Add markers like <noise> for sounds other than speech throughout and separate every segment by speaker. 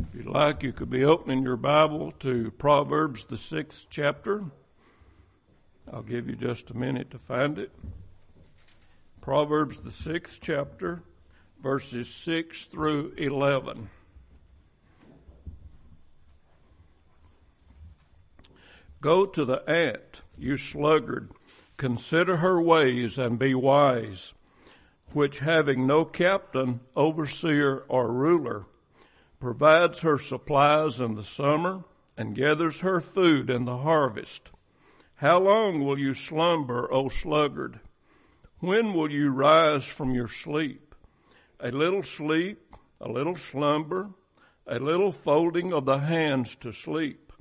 Speaker 1: If you'd like, you could be opening your Bible to Proverbs, the sixth chapter. I'll give you just a minute to find it. Proverbs, the sixth chapter, verses 6 through 11. Go to the ant, you sluggard. Consider her ways and be wise, which having no captain, overseer, or ruler, provides her supplies in the summer and gathers her food in the harvest. How long will you slumber, O sluggard? When will you rise from your sleep? A little sleep, a little slumber, a little folding of the hands to sleep.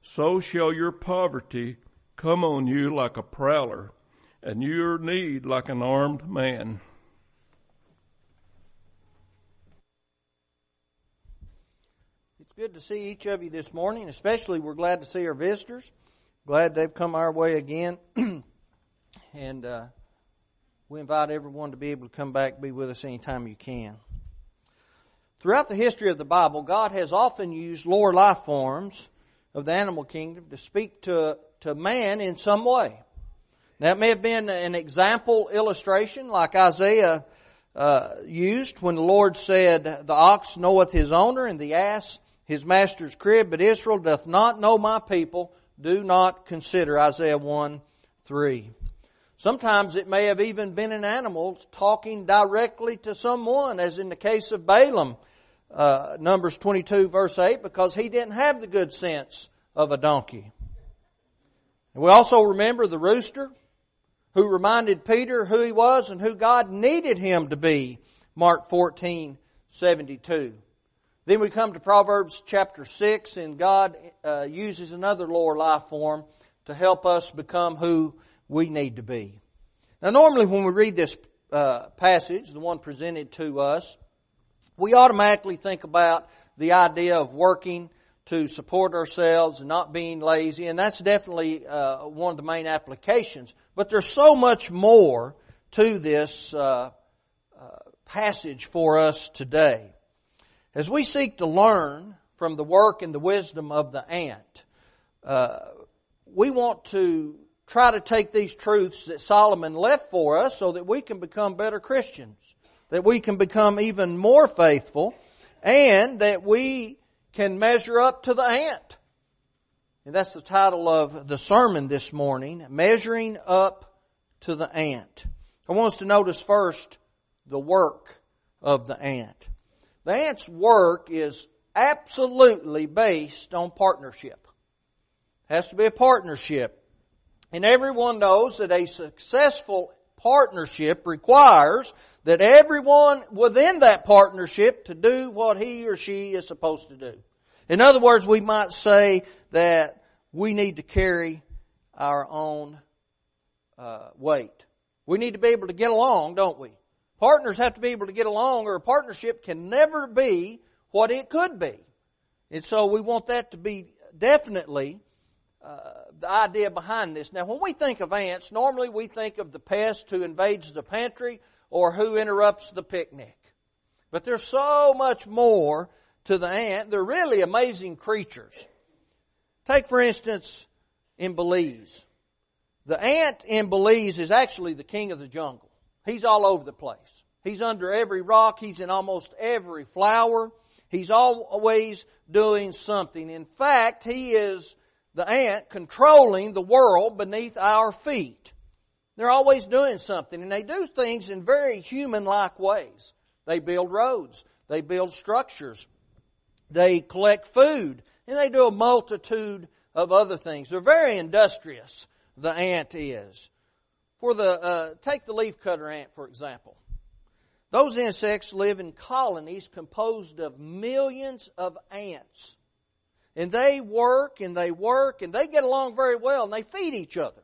Speaker 1: So shall your poverty come on you like a prowler, and your need like an armed man.
Speaker 2: Good to see each of you this morning. Especially, we're glad to see our visitors. Glad they've come our way again. <clears throat> and uh, we invite everyone to be able to come back, be with us anytime you can. Throughout the history of the Bible, God has often used lower life forms of the animal kingdom to speak to, to man in some way. That may have been an example illustration like Isaiah uh, used when the Lord said, The ox knoweth his owner, and the ass his master's crib, but Israel doth not know my people. Do not consider Isaiah 1 3. Sometimes it may have even been an animal talking directly to someone, as in the case of Balaam, uh, Numbers 22 verse 8, because he didn't have the good sense of a donkey. And we also remember the rooster who reminded Peter who he was and who God needed him to be. Mark 14, 72. Then we come to Proverbs chapter 6 and God uh, uses another lower life form to help us become who we need to be. Now normally when we read this uh, passage, the one presented to us, we automatically think about the idea of working to support ourselves and not being lazy, and that's definitely uh, one of the main applications. But there's so much more to this uh, uh, passage for us today. As we seek to learn from the work and the wisdom of the ant, uh, we want to try to take these truths that Solomon left for us so that we can become better Christians, that we can become even more faithful, and that we can measure up to the ant. And that's the title of the sermon this morning, Measuring Up to the Ant. I want us to notice first the work of the ant. The ant's work is absolutely based on partnership. It has to be a partnership. And everyone knows that a successful partnership requires that everyone within that partnership to do what he or she is supposed to do. In other words, we might say that we need to carry our own uh, weight. We need to be able to get along, don't we? Partners have to be able to get along or a partnership can never be what it could be. And so we want that to be definitely uh, the idea behind this. Now when we think of ants, normally we think of the pest who invades the pantry or who interrupts the picnic. But there's so much more to the ant. They're really amazing creatures. Take for instance in Belize. The ant in Belize is actually the king of the jungle. He's all over the place. He's under every rock. He's in almost every flower. He's always doing something. In fact, he is the ant controlling the world beneath our feet. They're always doing something and they do things in very human-like ways. They build roads. They build structures. They collect food and they do a multitude of other things. They're very industrious, the ant is. For the, uh, take the leafcutter ant, for example. Those insects live in colonies composed of millions of ants. And they work and they work and they get along very well and they feed each other.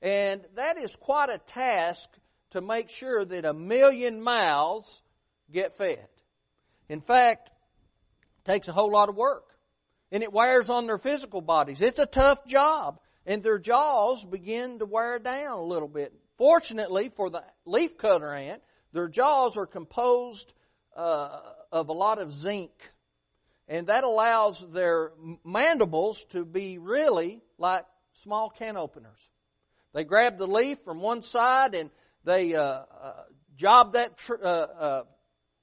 Speaker 2: And that is quite a task to make sure that a million mouths get fed. In fact, it takes a whole lot of work. And it wears on their physical bodies. It's a tough job and their jaws begin to wear down a little bit. Fortunately for the leafcutter ant, their jaws are composed uh, of a lot of zinc. and that allows their mandibles to be really like small can openers. They grab the leaf from one side and they uh, uh, job that tr- uh, uh,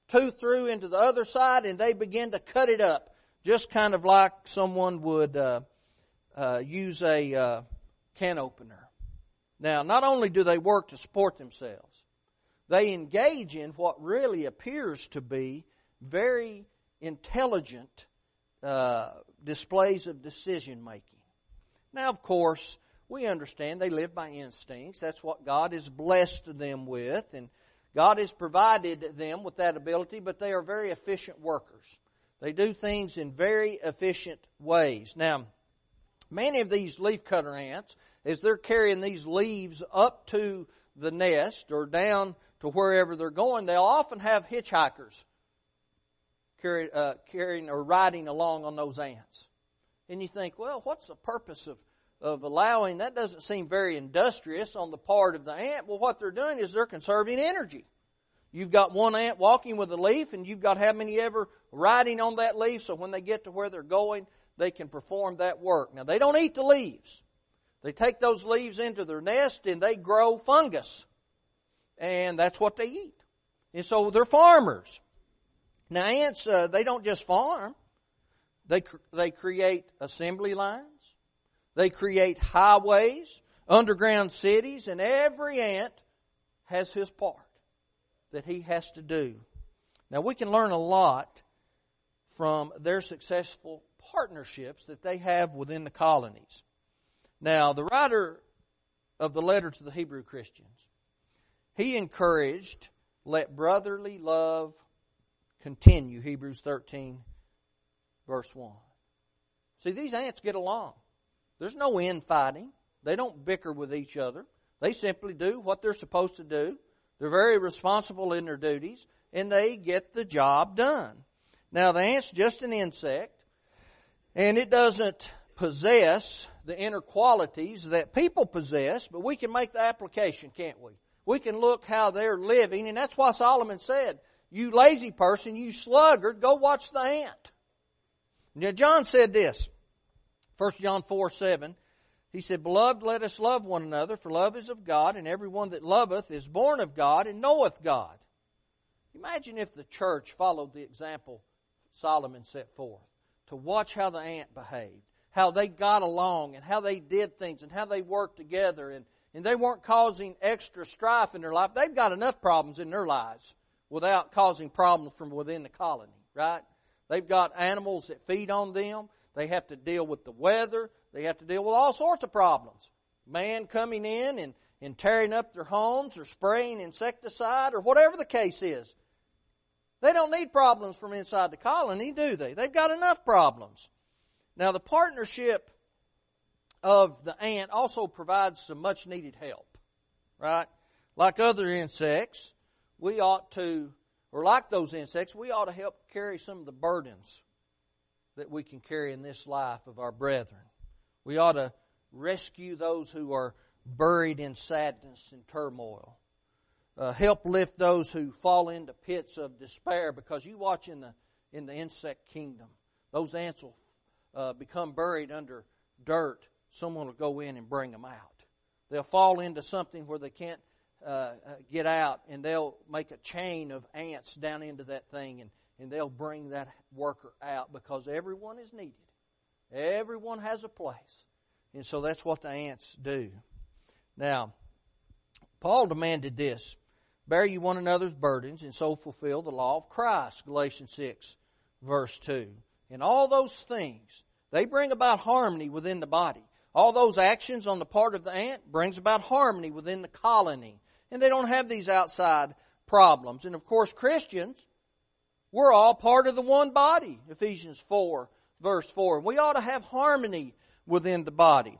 Speaker 2: tooth through into the other side and they begin to cut it up, just kind of like someone would uh, uh, use a can opener. Now, not only do they work to support themselves, they engage in what really appears to be very intelligent uh, displays of decision making. Now, of course, we understand they live by instincts. That's what God has blessed them with, and God has provided them with that ability, but they are very efficient workers. They do things in very efficient ways. Now, many of these leafcutter ants, as they're carrying these leaves up to the nest or down to wherever they're going, they'll often have hitchhikers carry, uh, carrying or riding along on those ants. And you think, well, what's the purpose of, of allowing, that doesn't seem very industrious on the part of the ant. Well, what they're doing is they're conserving energy. You've got one ant walking with a leaf and you've got how many ever riding on that leaf so when they get to where they're going, they can perform that work. Now they don't eat the leaves. They take those leaves into their nest and they grow fungus. And that's what they eat. And so they're farmers. Now ants, uh, they don't just farm. They, they create assembly lines. They create highways, underground cities, and every ant has his part that he has to do. Now we can learn a lot from their successful partnerships that they have within the colonies. Now, the writer of the letter to the Hebrew Christians, he encouraged, let brotherly love continue, Hebrews 13, verse 1. See, these ants get along. There's no infighting. They don't bicker with each other. They simply do what they're supposed to do. They're very responsible in their duties, and they get the job done. Now, the ant's just an insect, and it doesn't possess the inner qualities that people possess, but we can make the application, can't we? We can look how they're living, and that's why Solomon said, you lazy person, you sluggard, go watch the ant. Now John said this, 1 John 4, 7, he said, Beloved, let us love one another, for love is of God, and everyone that loveth is born of God and knoweth God. Imagine if the church followed the example Solomon set forth, to watch how the ant behaved, how they got along, and how they did things, and how they worked together, and, and they weren't causing extra strife in their life. They've got enough problems in their lives without causing problems from within the colony, right? They've got animals that feed on them. They have to deal with the weather. They have to deal with all sorts of problems. Man coming in and, and tearing up their homes or spraying insecticide or whatever the case is. They don't need problems from inside the colony, do they? They've got enough problems. Now the partnership of the ant also provides some much needed help, right? Like other insects, we ought to, or like those insects, we ought to help carry some of the burdens that we can carry in this life of our brethren. We ought to rescue those who are buried in sadness and turmoil. Uh, help lift those who fall into pits of despair because you watch in the in the insect kingdom those ants will uh, become buried under dirt someone will go in and bring them out they'll fall into something where they can't uh, uh, get out and they'll make a chain of ants down into that thing and, and they'll bring that worker out because everyone is needed. Everyone has a place. And so that's what the ants do. Now, Paul demanded this Bear you one another's burdens and so fulfill the law of Christ. Galatians 6, verse 2. And all those things, they bring about harmony within the body. All those actions on the part of the ant brings about harmony within the colony and they don't have these outside problems. And of course, Christians, we're all part of the one body, Ephesians 4, verse 4. We ought to have harmony within the body.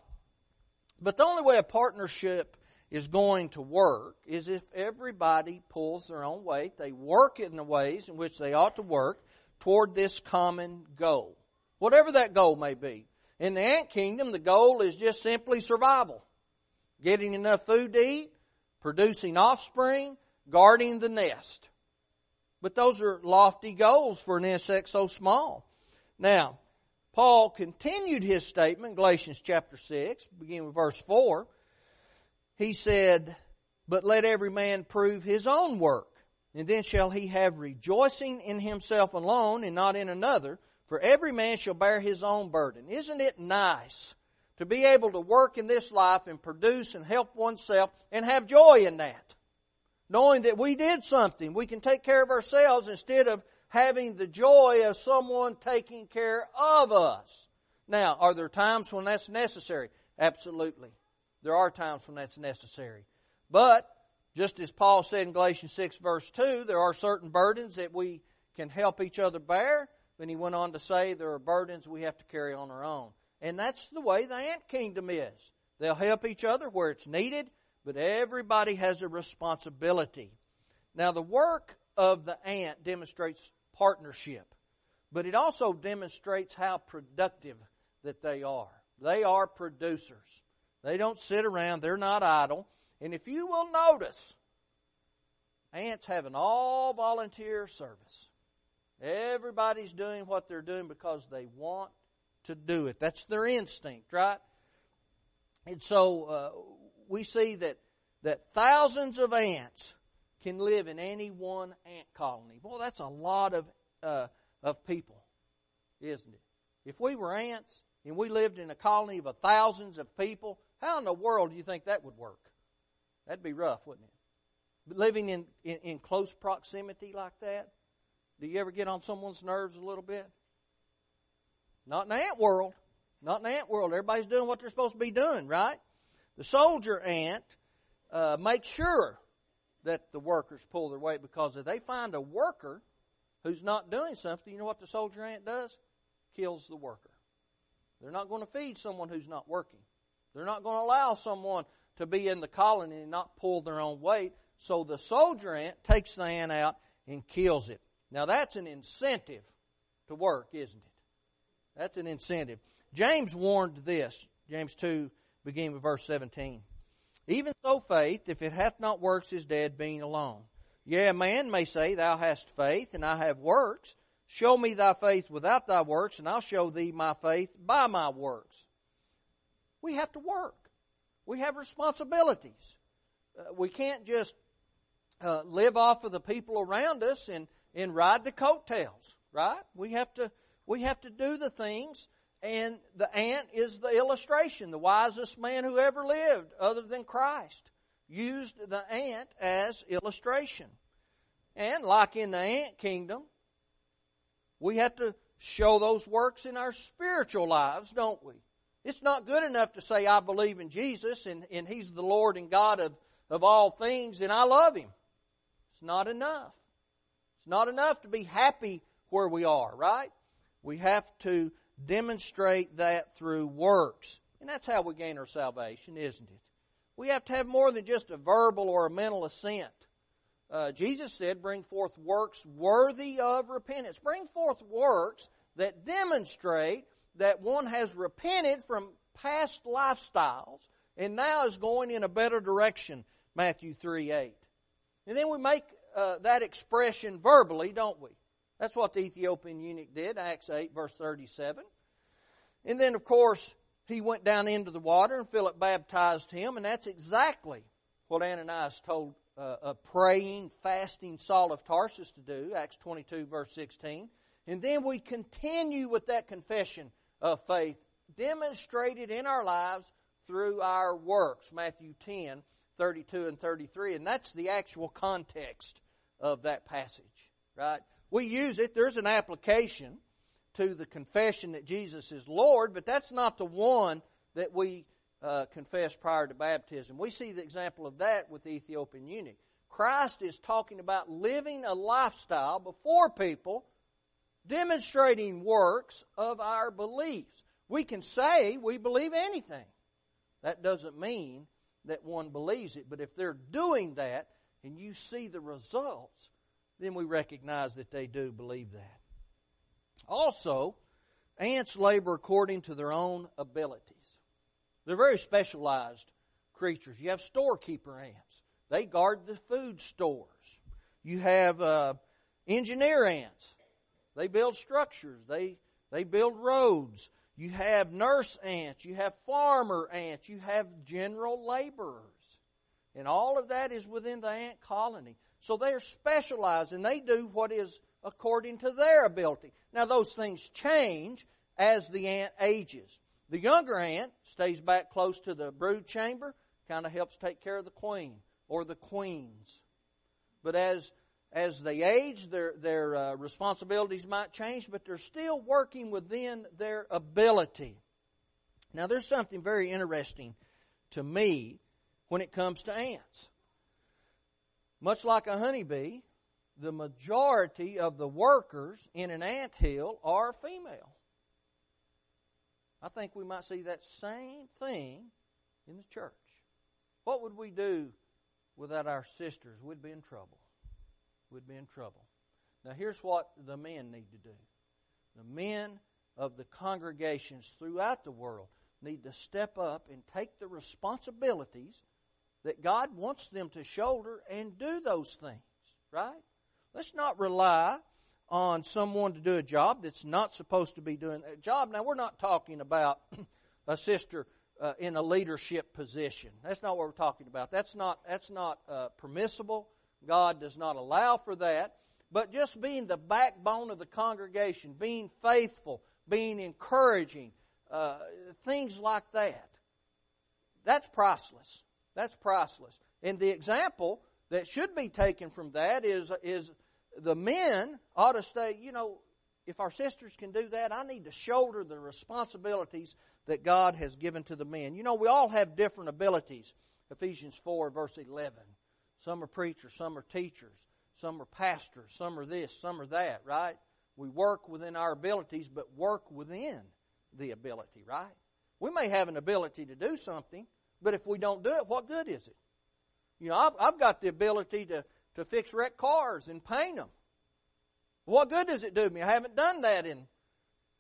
Speaker 2: But the only way a partnership is going to work is if everybody pulls their own weight, they work in the ways in which they ought to work toward this common goal. Whatever that goal may be. In the ant kingdom, the goal is just simply survival. Getting enough food to eat, producing offspring, guarding the nest. But those are lofty goals for an insect so small. Now, Paul continued his statement, Galatians chapter 6, beginning with verse 4. He said, But let every man prove his own work, and then shall he have rejoicing in himself alone and not in another, for every man shall bear his own burden. Isn't it nice to be able to work in this life and produce and help oneself and have joy in that? Knowing that we did something, we can take care of ourselves instead of having the joy of someone taking care of us. Now, are there times when that's necessary? Absolutely. There are times when that's necessary. But, just as Paul said in Galatians 6 verse 2, there are certain burdens that we can help each other bear. Then he went on to say there are burdens we have to carry on our own. And that's the way the ant kingdom is. They'll help each other where it's needed, but everybody has a responsibility. Now the work of the ant demonstrates partnership. But it also demonstrates how productive that they are. They are producers. They don't sit around, they're not idle. And if you will notice, ants have an all volunteer service. Everybody's doing what they're doing because they want to do it. That's their instinct, right? And so uh, we see that that thousands of ants can live in any one ant colony. Boy, that's a lot of, uh, of people, isn't it? If we were ants and we lived in a colony of thousands of people, how in the world do you think that would work? That'd be rough, wouldn't it? Living in, in, in close proximity like that, do you ever get on someone's nerves a little bit? Not in the ant world. Not in the ant world. Everybody's doing what they're supposed to be doing, right? The soldier ant uh, makes sure that the workers pull their weight because if they find a worker who's not doing something, you know what the soldier ant does? Kills the worker. They're not going to feed someone who's not working. They're not going to allow someone to be in the colony and not pull their own weight. So the soldier ant takes the ant out and kills it. Now that's an incentive to work, isn't it? That's an incentive. James warned this. James 2, beginning with verse 17. Even so, faith, if it hath not works, is dead, being alone. Yea, a man may say, Thou hast faith, and I have works. Show me thy faith without thy works, and I'll show thee my faith by my works. We have to work. We have responsibilities. Uh, we can't just uh, live off of the people around us and, and ride the coattails, right? We have to we have to do the things and the ant is the illustration. The wisest man who ever lived, other than Christ, used the ant as illustration. And like in the ant kingdom, we have to show those works in our spiritual lives, don't we? It's not good enough to say, I believe in Jesus and, and He's the Lord and God of, of all things and I love Him. It's not enough. It's not enough to be happy where we are, right? We have to demonstrate that through works. And that's how we gain our salvation, isn't it? We have to have more than just a verbal or a mental assent. Uh, Jesus said, bring forth works worthy of repentance. Bring forth works that demonstrate that one has repented from past lifestyles and now is going in a better direction, Matthew 3 8. And then we make uh, that expression verbally, don't we? That's what the Ethiopian eunuch did, Acts 8, verse 37. And then, of course, he went down into the water and Philip baptized him, and that's exactly what Ananias told uh, a praying, fasting Saul of Tarsus to do, Acts 22, verse 16. And then we continue with that confession of faith demonstrated in our lives through our works, Matthew 10, 32 and 33. And that's the actual context of that passage, right? We use it, there's an application to the confession that Jesus is Lord, but that's not the one that we uh, confess prior to baptism. We see the example of that with the Ethiopian eunuch. Christ is talking about living a lifestyle before people, demonstrating works of our beliefs. We can say we believe anything. That doesn't mean that one believes it, but if they're doing that and you see the results, then we recognize that they do believe that. Also, ants labor according to their own abilities. They're very specialized creatures. You have storekeeper ants. They guard the food stores. You have uh, engineer ants. They build structures. They They build roads. You have nurse ants. You have farmer ants. You have general laborers. And all of that is within the ant colony. So they're specialized and they do what is according to their ability. Now those things change as the ant ages. The younger ant stays back close to the brood chamber, kind of helps take care of the queen or the queens. But as as they age, their their uh, responsibilities might change, but they're still working within their ability. Now, there's something very interesting to me when it comes to ants. Much like a honeybee, the majority of the workers in an ant hill are female. I think we might see that same thing in the church. What would we do without our sisters? We'd be in trouble. We'd be in trouble. Now, here's what the men need to do the men of the congregations throughout the world need to step up and take the responsibilities that God wants them to shoulder and do those things, right? Let's not rely on someone to do a job that's not supposed to be doing that job. Now, we're not talking about <clears throat> a sister uh, in a leadership position. That's not what we're talking about. That's not that's not uh, permissible. God does not allow for that. But just being the backbone of the congregation, being faithful, being encouraging, uh, things like that. That's priceless. That's priceless. And the example that should be taken from that is is the men ought to say, you know, if our sisters can do that, I need to shoulder the responsibilities that God has given to the men. You know, we all have different abilities. Ephesians 4, verse 11. Some are preachers, some are teachers, some are pastors, some are this, some are that, right? We work within our abilities, but work within the ability, right? We may have an ability to do something, but if we don't do it, what good is it? You know, I've, I've got the ability to to fix wrecked cars and paint them. What good does it do me? I haven't done that in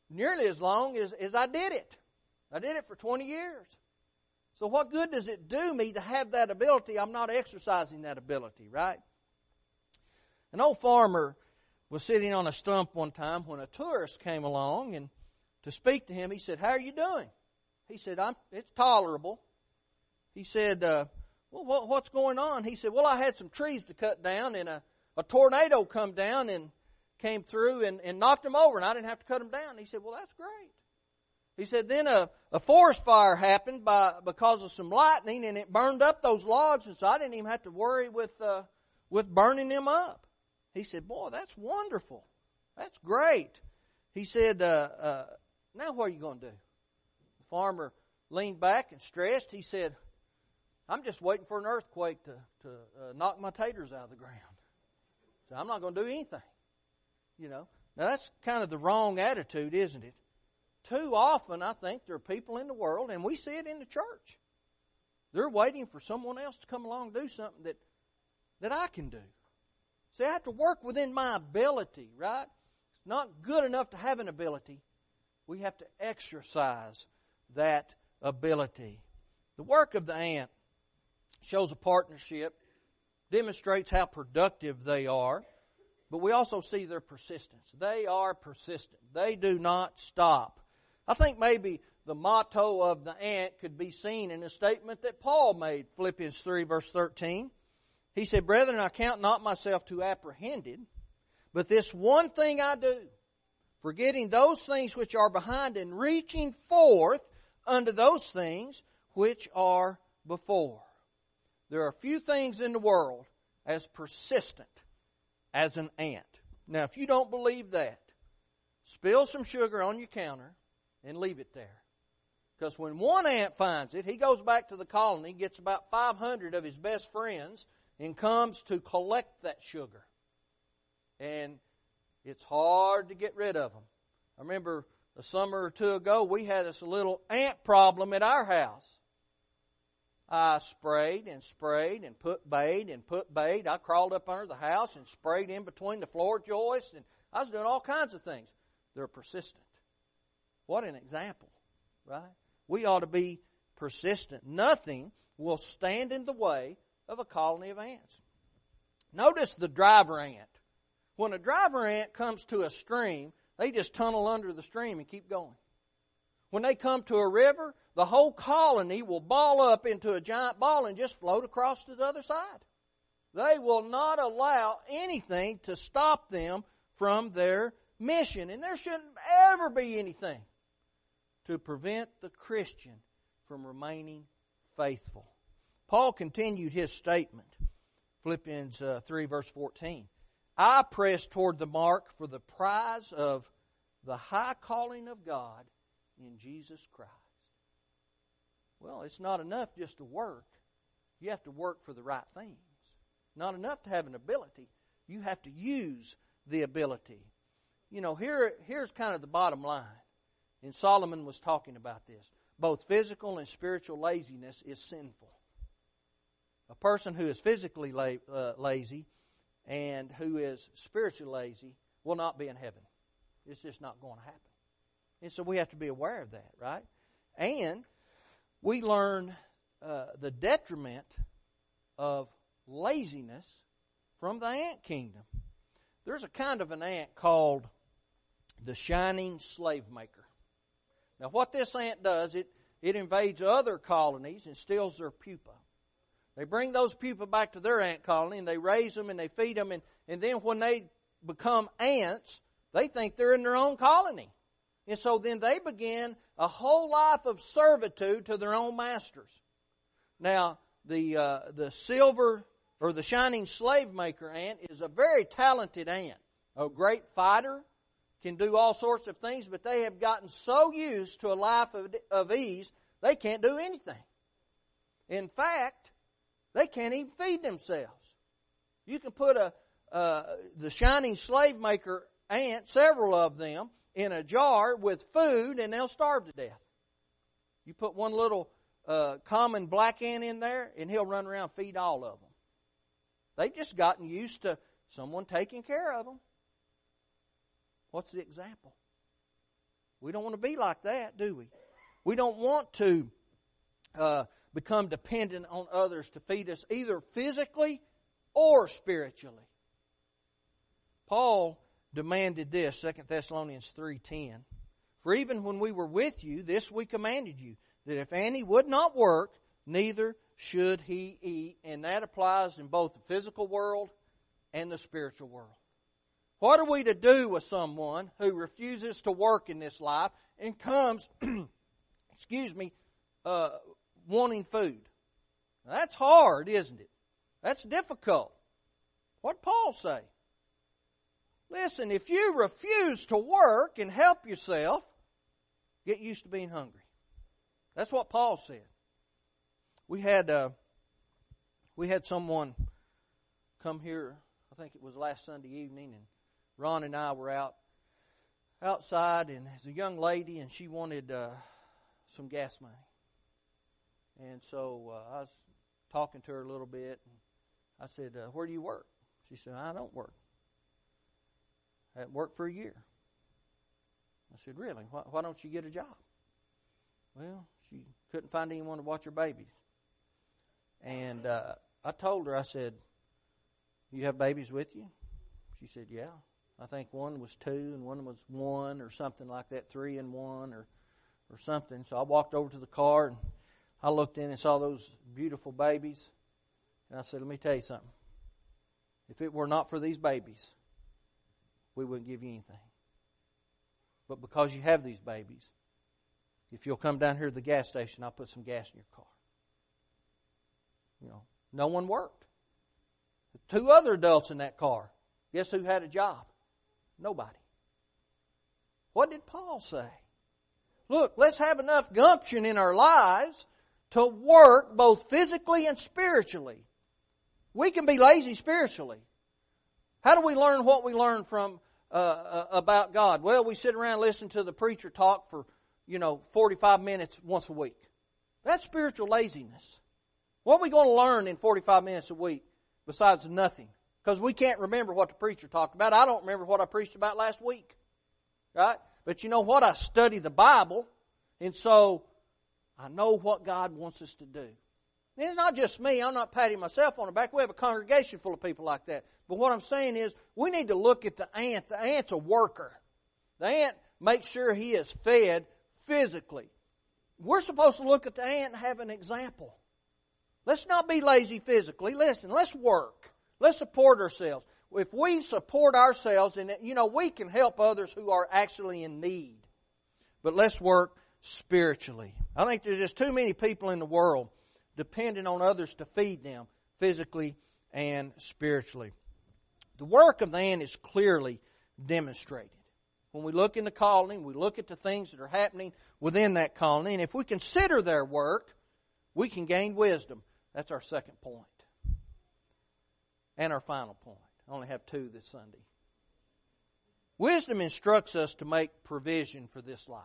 Speaker 2: nearly as long as, as I did it. I did it for 20 years. So what good does it do me to have that ability? I'm not exercising that ability, right? An old farmer was sitting on a stump one time when a tourist came along and to speak to him, he said, How are you doing? He said, I'm, it's tolerable. He said, uh, well, what, what's going on? He said, well, I had some trees to cut down and a, a tornado come down and came through and, and knocked them over and I didn't have to cut them down. He said, well, that's great. He said, then a, a forest fire happened by, because of some lightning and it burned up those logs and so I didn't even have to worry with, uh, with burning them up. He said, boy, that's wonderful. That's great. He said, uh, uh, now what are you going to do? The farmer leaned back and stressed. He said, I'm just waiting for an earthquake to, to uh, knock my taters out of the ground. So I'm not going to do anything. You know. Now that's kind of the wrong attitude, isn't it? Too often, I think there are people in the world, and we see it in the church. They're waiting for someone else to come along and do something that that I can do. See, I have to work within my ability, right? It's not good enough to have an ability. We have to exercise that ability. The work of the ant shows a partnership, demonstrates how productive they are, but we also see their persistence. They are persistent. They do not stop. I think maybe the motto of the ant could be seen in a statement that Paul made, Philippians 3 verse 13. He said, Brethren, I count not myself to apprehended, but this one thing I do, forgetting those things which are behind and reaching forth unto those things which are before. There are few things in the world as persistent as an ant. Now, if you don't believe that, spill some sugar on your counter and leave it there. Because when one ant finds it, he goes back to the colony, gets about 500 of his best friends, and comes to collect that sugar. And it's hard to get rid of them. I remember a summer or two ago, we had this little ant problem at our house. I sprayed and sprayed and put bait and put bait. I crawled up under the house and sprayed in between the floor joists and I was doing all kinds of things. They're persistent. What an example, right? We ought to be persistent. Nothing will stand in the way of a colony of ants. Notice the driver ant. When a driver ant comes to a stream, they just tunnel under the stream and keep going. When they come to a river, the whole colony will ball up into a giant ball and just float across to the other side. They will not allow anything to stop them from their mission. And there shouldn't ever be anything to prevent the Christian from remaining faithful. Paul continued his statement, Philippians uh, 3, verse 14. I press toward the mark for the prize of the high calling of God in Jesus Christ. Well, it's not enough just to work. You have to work for the right things. Not enough to have an ability. You have to use the ability. You know, here, here's kind of the bottom line. And Solomon was talking about this. Both physical and spiritual laziness is sinful. A person who is physically la- uh, lazy and who is spiritually lazy will not be in heaven. It's just not going to happen. And so we have to be aware of that, right? And we learn uh, the detriment of laziness from the ant kingdom. There's a kind of an ant called the shining slave maker. Now, what this ant does, it, it invades other colonies and steals their pupa. They bring those pupa back to their ant colony and they raise them and they feed them. And, and then when they become ants, they think they're in their own colony. And so then they begin a whole life of servitude to their own masters. Now, the, uh, the silver or the shining slave maker ant is a very talented ant, a great fighter, can do all sorts of things, but they have gotten so used to a life of, of ease, they can't do anything. In fact, they can't even feed themselves. You can put a uh, the shining slave maker ant, several of them, in a jar with food, and they'll starve to death. You put one little uh, common black ant in there, and he'll run around feed all of them. They've just gotten used to someone taking care of them. What's the example? We don't want to be like that, do we? We don't want to uh, become dependent on others to feed us either physically or spiritually. Paul demanded this, 2 Thessalonians 3:10. For even when we were with you, this we commanded you, that if any would not work, neither should he eat. And that applies in both the physical world and the spiritual world. What are we to do with someone who refuses to work in this life and comes, <clears throat> excuse me, uh, wanting food. Now, that's hard, isn't it? That's difficult. What Paul say? Listen, if you refuse to work and help yourself, get used to being hungry. That's what Paul said. We had uh, we had someone come here. I think it was last Sunday evening, and Ron and I were out outside, and there's a young lady, and she wanted uh, some gas money. And so uh, I was talking to her a little bit. And I said, uh, Where do you work? She said, I don't work. I haven't worked for a year. I said, Really? Why, why don't you get a job? Well, she couldn't find anyone to watch her babies. And uh, I told her, I said, You have babies with you? She said, Yeah. I think one was two and one was one or something like that, three and one or, or something. So I walked over to the car and I looked in and saw those beautiful babies, and I said, Let me tell you something. If it were not for these babies, we wouldn't give you anything. But because you have these babies, if you'll come down here to the gas station, I'll put some gas in your car. You know, no one worked. Two other adults in that car. Guess who had a job? Nobody. What did Paul say? Look, let's have enough gumption in our lives to work both physically and spiritually. We can be lazy spiritually. How do we learn what we learn from uh, uh, about God? Well, we sit around and listen to the preacher talk for, you know, 45 minutes once a week. That's spiritual laziness. What are we going to learn in 45 minutes a week besides nothing? Because we can't remember what the preacher talked about. I don't remember what I preached about last week. Right? But you know what? I study the Bible. And so I know what God wants us to do. And it's not just me. I'm not patting myself on the back. We have a congregation full of people like that. But what I'm saying is, we need to look at the ant. The ant's a worker. The ant makes sure he is fed physically. We're supposed to look at the ant and have an example. Let's not be lazy physically. Listen, let's work. Let's support ourselves. If we support ourselves, and you know, we can help others who are actually in need. But let's work spiritually. I think there's just too many people in the world depending on others to feed them physically and spiritually. The work of the ant is clearly demonstrated. When we look in the colony, we look at the things that are happening within that colony, and if we consider their work, we can gain wisdom. That's our second point. And our final point. I only have two this Sunday. Wisdom instructs us to make provision for this life.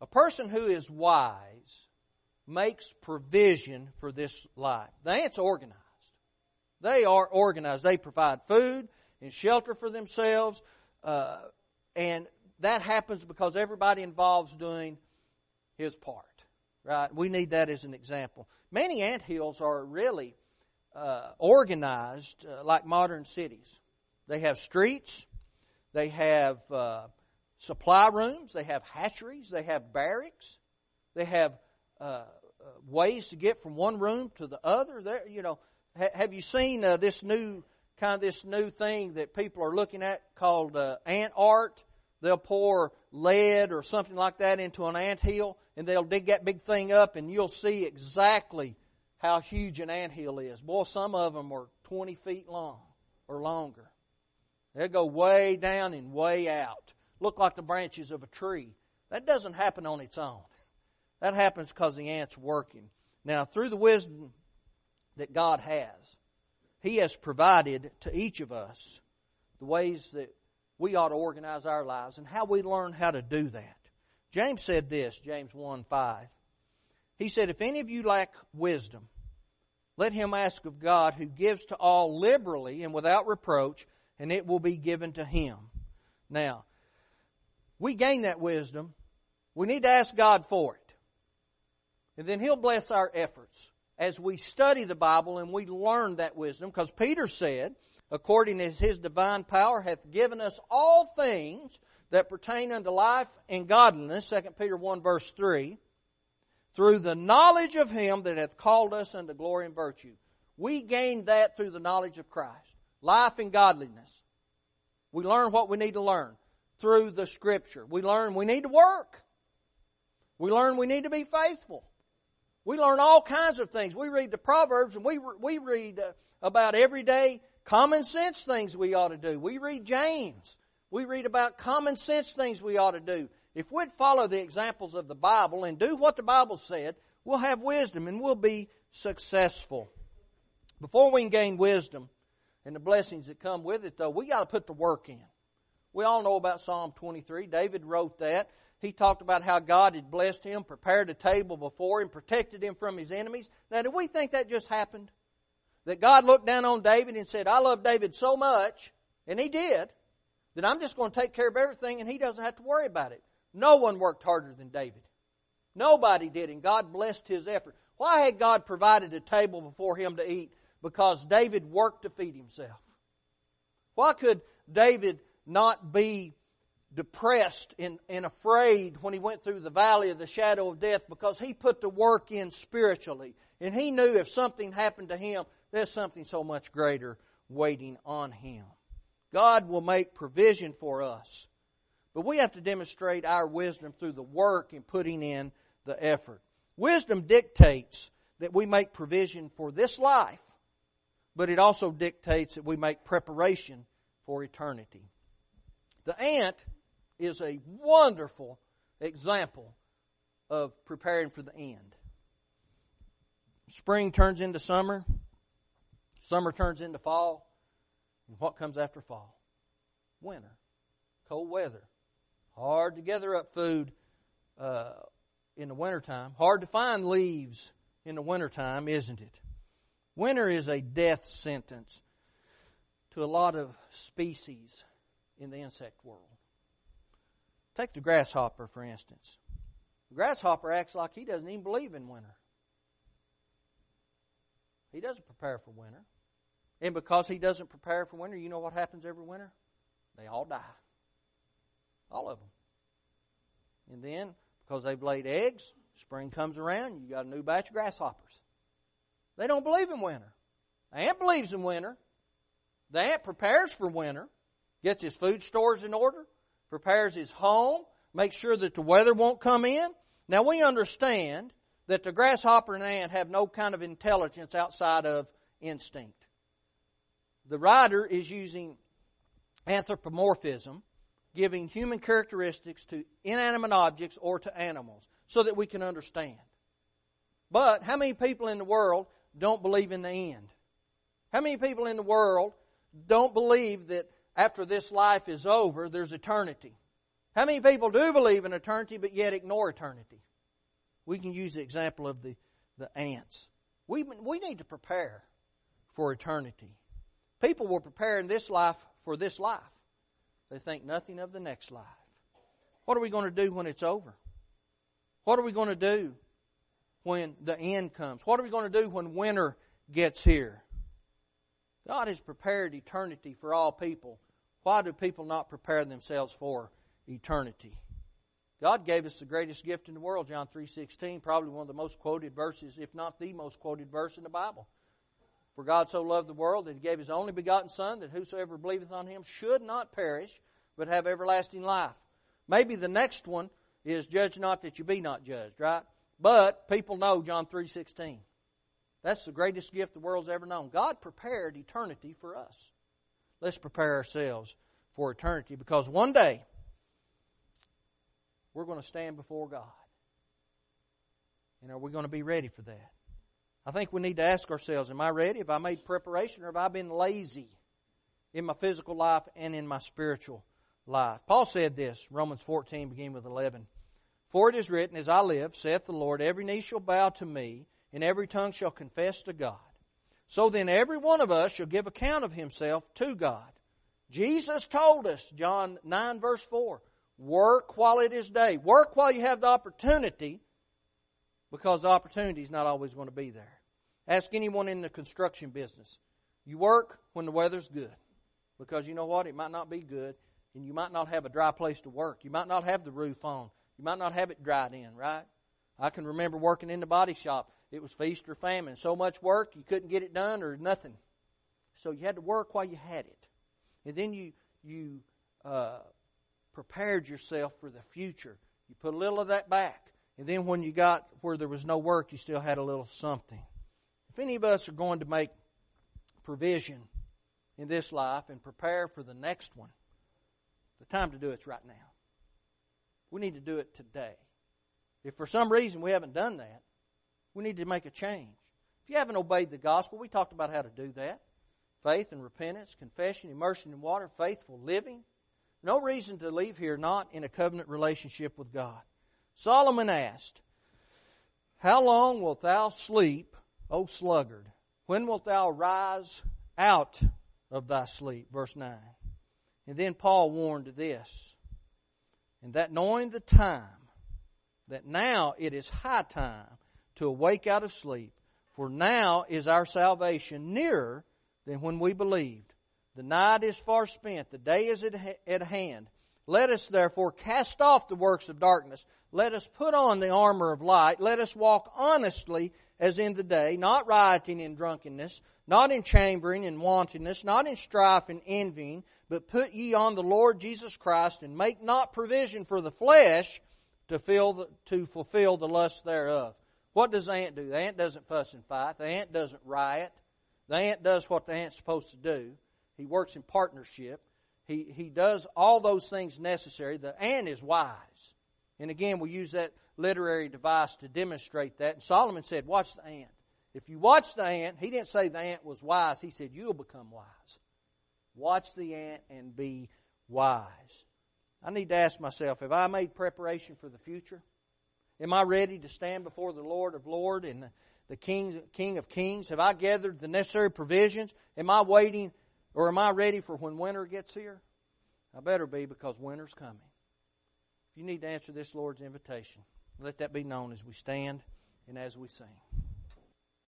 Speaker 2: A person who is wise makes provision for this life. The ants organized. They are organized. They provide food and shelter for themselves, uh, and that happens because everybody involved is doing his part. Right? We need that as an example. Many ant hills are really uh, organized uh, like modern cities. They have streets. They have uh, supply rooms. They have hatcheries. They have barracks. They have uh, uh, ways to get from one room to the other. There, you know, ha- have you seen uh, this new kind of this new thing that people are looking at called ant art? They'll pour lead or something like that into an ant hill, and they'll dig that big thing up, and you'll see exactly how huge an ant hill is. Boy, some of them are 20 feet long or longer. They'll go way down and way out. Look like the branches of a tree. That doesn't happen on its own. That happens because the ant's working. Now, through the wisdom that God has, He has provided to each of us the ways that we ought to organize our lives and how we learn how to do that. James said this, James 1 5. He said, If any of you lack wisdom, let him ask of God who gives to all liberally and without reproach, and it will be given to him. Now, we gain that wisdom. We need to ask God for it. And then He'll bless our efforts as we study the Bible and we learn that wisdom. Because Peter said, according as His divine power hath given us all things that pertain unto life and godliness, 2 Peter 1 verse 3, through the knowledge of Him that hath called us unto glory and virtue. We gain that through the knowledge of Christ. Life and godliness. We learn what we need to learn through the Scripture. We learn we need to work. We learn we need to be faithful. We learn all kinds of things. We read the Proverbs and we, we read uh, about everyday common sense things we ought to do. We read James. We read about common sense things we ought to do. If we'd follow the examples of the Bible and do what the Bible said, we'll have wisdom and we'll be successful. Before we can gain wisdom and the blessings that come with it, though, we got to put the work in. We all know about Psalm 23. David wrote that. He talked about how God had blessed him, prepared a table before him, protected him from his enemies. Now, do we think that just happened? That God looked down on David and said, I love David so much, and he did, that I'm just going to take care of everything and he doesn't have to worry about it. No one worked harder than David. Nobody did, and God blessed his effort. Why had God provided a table before him to eat? Because David worked to feed himself. Why could David not be depressed and, and afraid when he went through the valley of the shadow of death because he put the work in spiritually. And he knew if something happened to him, there's something so much greater waiting on him. God will make provision for us. But we have to demonstrate our wisdom through the work and putting in the effort. Wisdom dictates that we make provision for this life, but it also dictates that we make preparation for eternity. The ant is a wonderful example of preparing for the end. Spring turns into summer, summer turns into fall, and what comes after fall? Winter, cold weather. Hard to gather up food uh, in the wintertime. Hard to find leaves in the wintertime, isn't it? Winter is a death sentence to a lot of species in the insect world. Take the grasshopper, for instance. The grasshopper acts like he doesn't even believe in winter. He doesn't prepare for winter. And because he doesn't prepare for winter, you know what happens every winter? They all die. All of them. And then, because they've laid eggs, spring comes around, you got a new batch of grasshoppers. They don't believe in winter. The ant believes in winter. The ant prepares for winter, gets his food stores in order, prepares his home, makes sure that the weather won't come in. Now we understand that the grasshopper and ant have no kind of intelligence outside of instinct. The writer is using anthropomorphism, giving human characteristics to inanimate objects or to animals so that we can understand. But how many people in the world don't believe in the end? How many people in the world don't believe that after this life is over, there's eternity? How many people do believe in eternity but yet ignore eternity? We can use the example of the, the ants. We, we need to prepare for eternity. People will prepare in this life for this life. They think nothing of the next life. What are we going to do when it's over? What are we going to do when the end comes? What are we going to do when winter gets here? God has prepared eternity for all people. Why do people not prepare themselves for eternity? God gave us the greatest gift in the world, John 3:16, probably one of the most quoted verses, if not the most quoted verse in the Bible. For God so loved the world that he gave his only begotten Son, that whosoever believeth on him should not perish, but have everlasting life. Maybe the next one is judge not that you be not judged, right? But people know John 3:16. That's the greatest gift the world's ever known. God prepared eternity for us. Let's prepare ourselves for eternity because one day we're going to stand before God. And are we going to be ready for that? I think we need to ask ourselves, am I ready? Have I made preparation or have I been lazy in my physical life and in my spiritual life? Paul said this, Romans 14, beginning with 11. For it is written, As I live, saith the Lord, every knee shall bow to me, and every tongue shall confess to God. So then every one of us shall give account of himself to God. Jesus told us, John 9 verse 4, work while it is day. Work while you have the opportunity, because the opportunity is not always going to be there. Ask anyone in the construction business. You work when the weather's good. Because you know what? It might not be good, and you might not have a dry place to work. You might not have the roof on. You might not have it dried in, right? I can remember working in the body shop. It was feast or famine. So much work, you couldn't get it done or nothing. So you had to work while you had it. And then you, you uh, prepared yourself for the future. You put a little of that back. And then when you got where there was no work, you still had a little something. If any of us are going to make provision in this life and prepare for the next one, the time to do it's right now. We need to do it today. If for some reason we haven't done that, we need to make a change. If you haven't obeyed the gospel, we talked about how to do that. Faith and repentance, confession, immersion in water, faithful living. No reason to leave here not in a covenant relationship with God. Solomon asked, How long wilt thou sleep, O sluggard? When wilt thou rise out of thy sleep? Verse 9. And then Paul warned this and that knowing the time, that now it is high time to awake out of sleep, for now is our salvation nearer than when we believed. The night is far spent, the day is at hand. Let us therefore cast off the works of darkness. Let us put on the armor of light. Let us walk honestly as in the day, not rioting in drunkenness, not in chambering and wantonness, not in strife and envying, but put ye on the Lord Jesus Christ, and make not provision for the flesh to, the, to fulfill the lust thereof. What does the ant do? The ant doesn't fuss and fight. The ant doesn't riot. The ant does what the ant's supposed to do. He works in partnership. He, he does all those things necessary. The ant is wise. And again, we use that literary device to demonstrate that. And Solomon said, watch the ant. If you watch the ant, he didn't say the ant was wise. He said, you'll become wise. Watch the ant and be wise. I need to ask myself, have I made preparation for the future? Am I ready to stand before the Lord of Lords and the, King, King of Kings? Have I gathered the necessary provisions? Am I waiting or am I ready for when winter gets here? I better be because winter's coming. If you need to answer this Lord's invitation, let that be known as we stand and as we sing.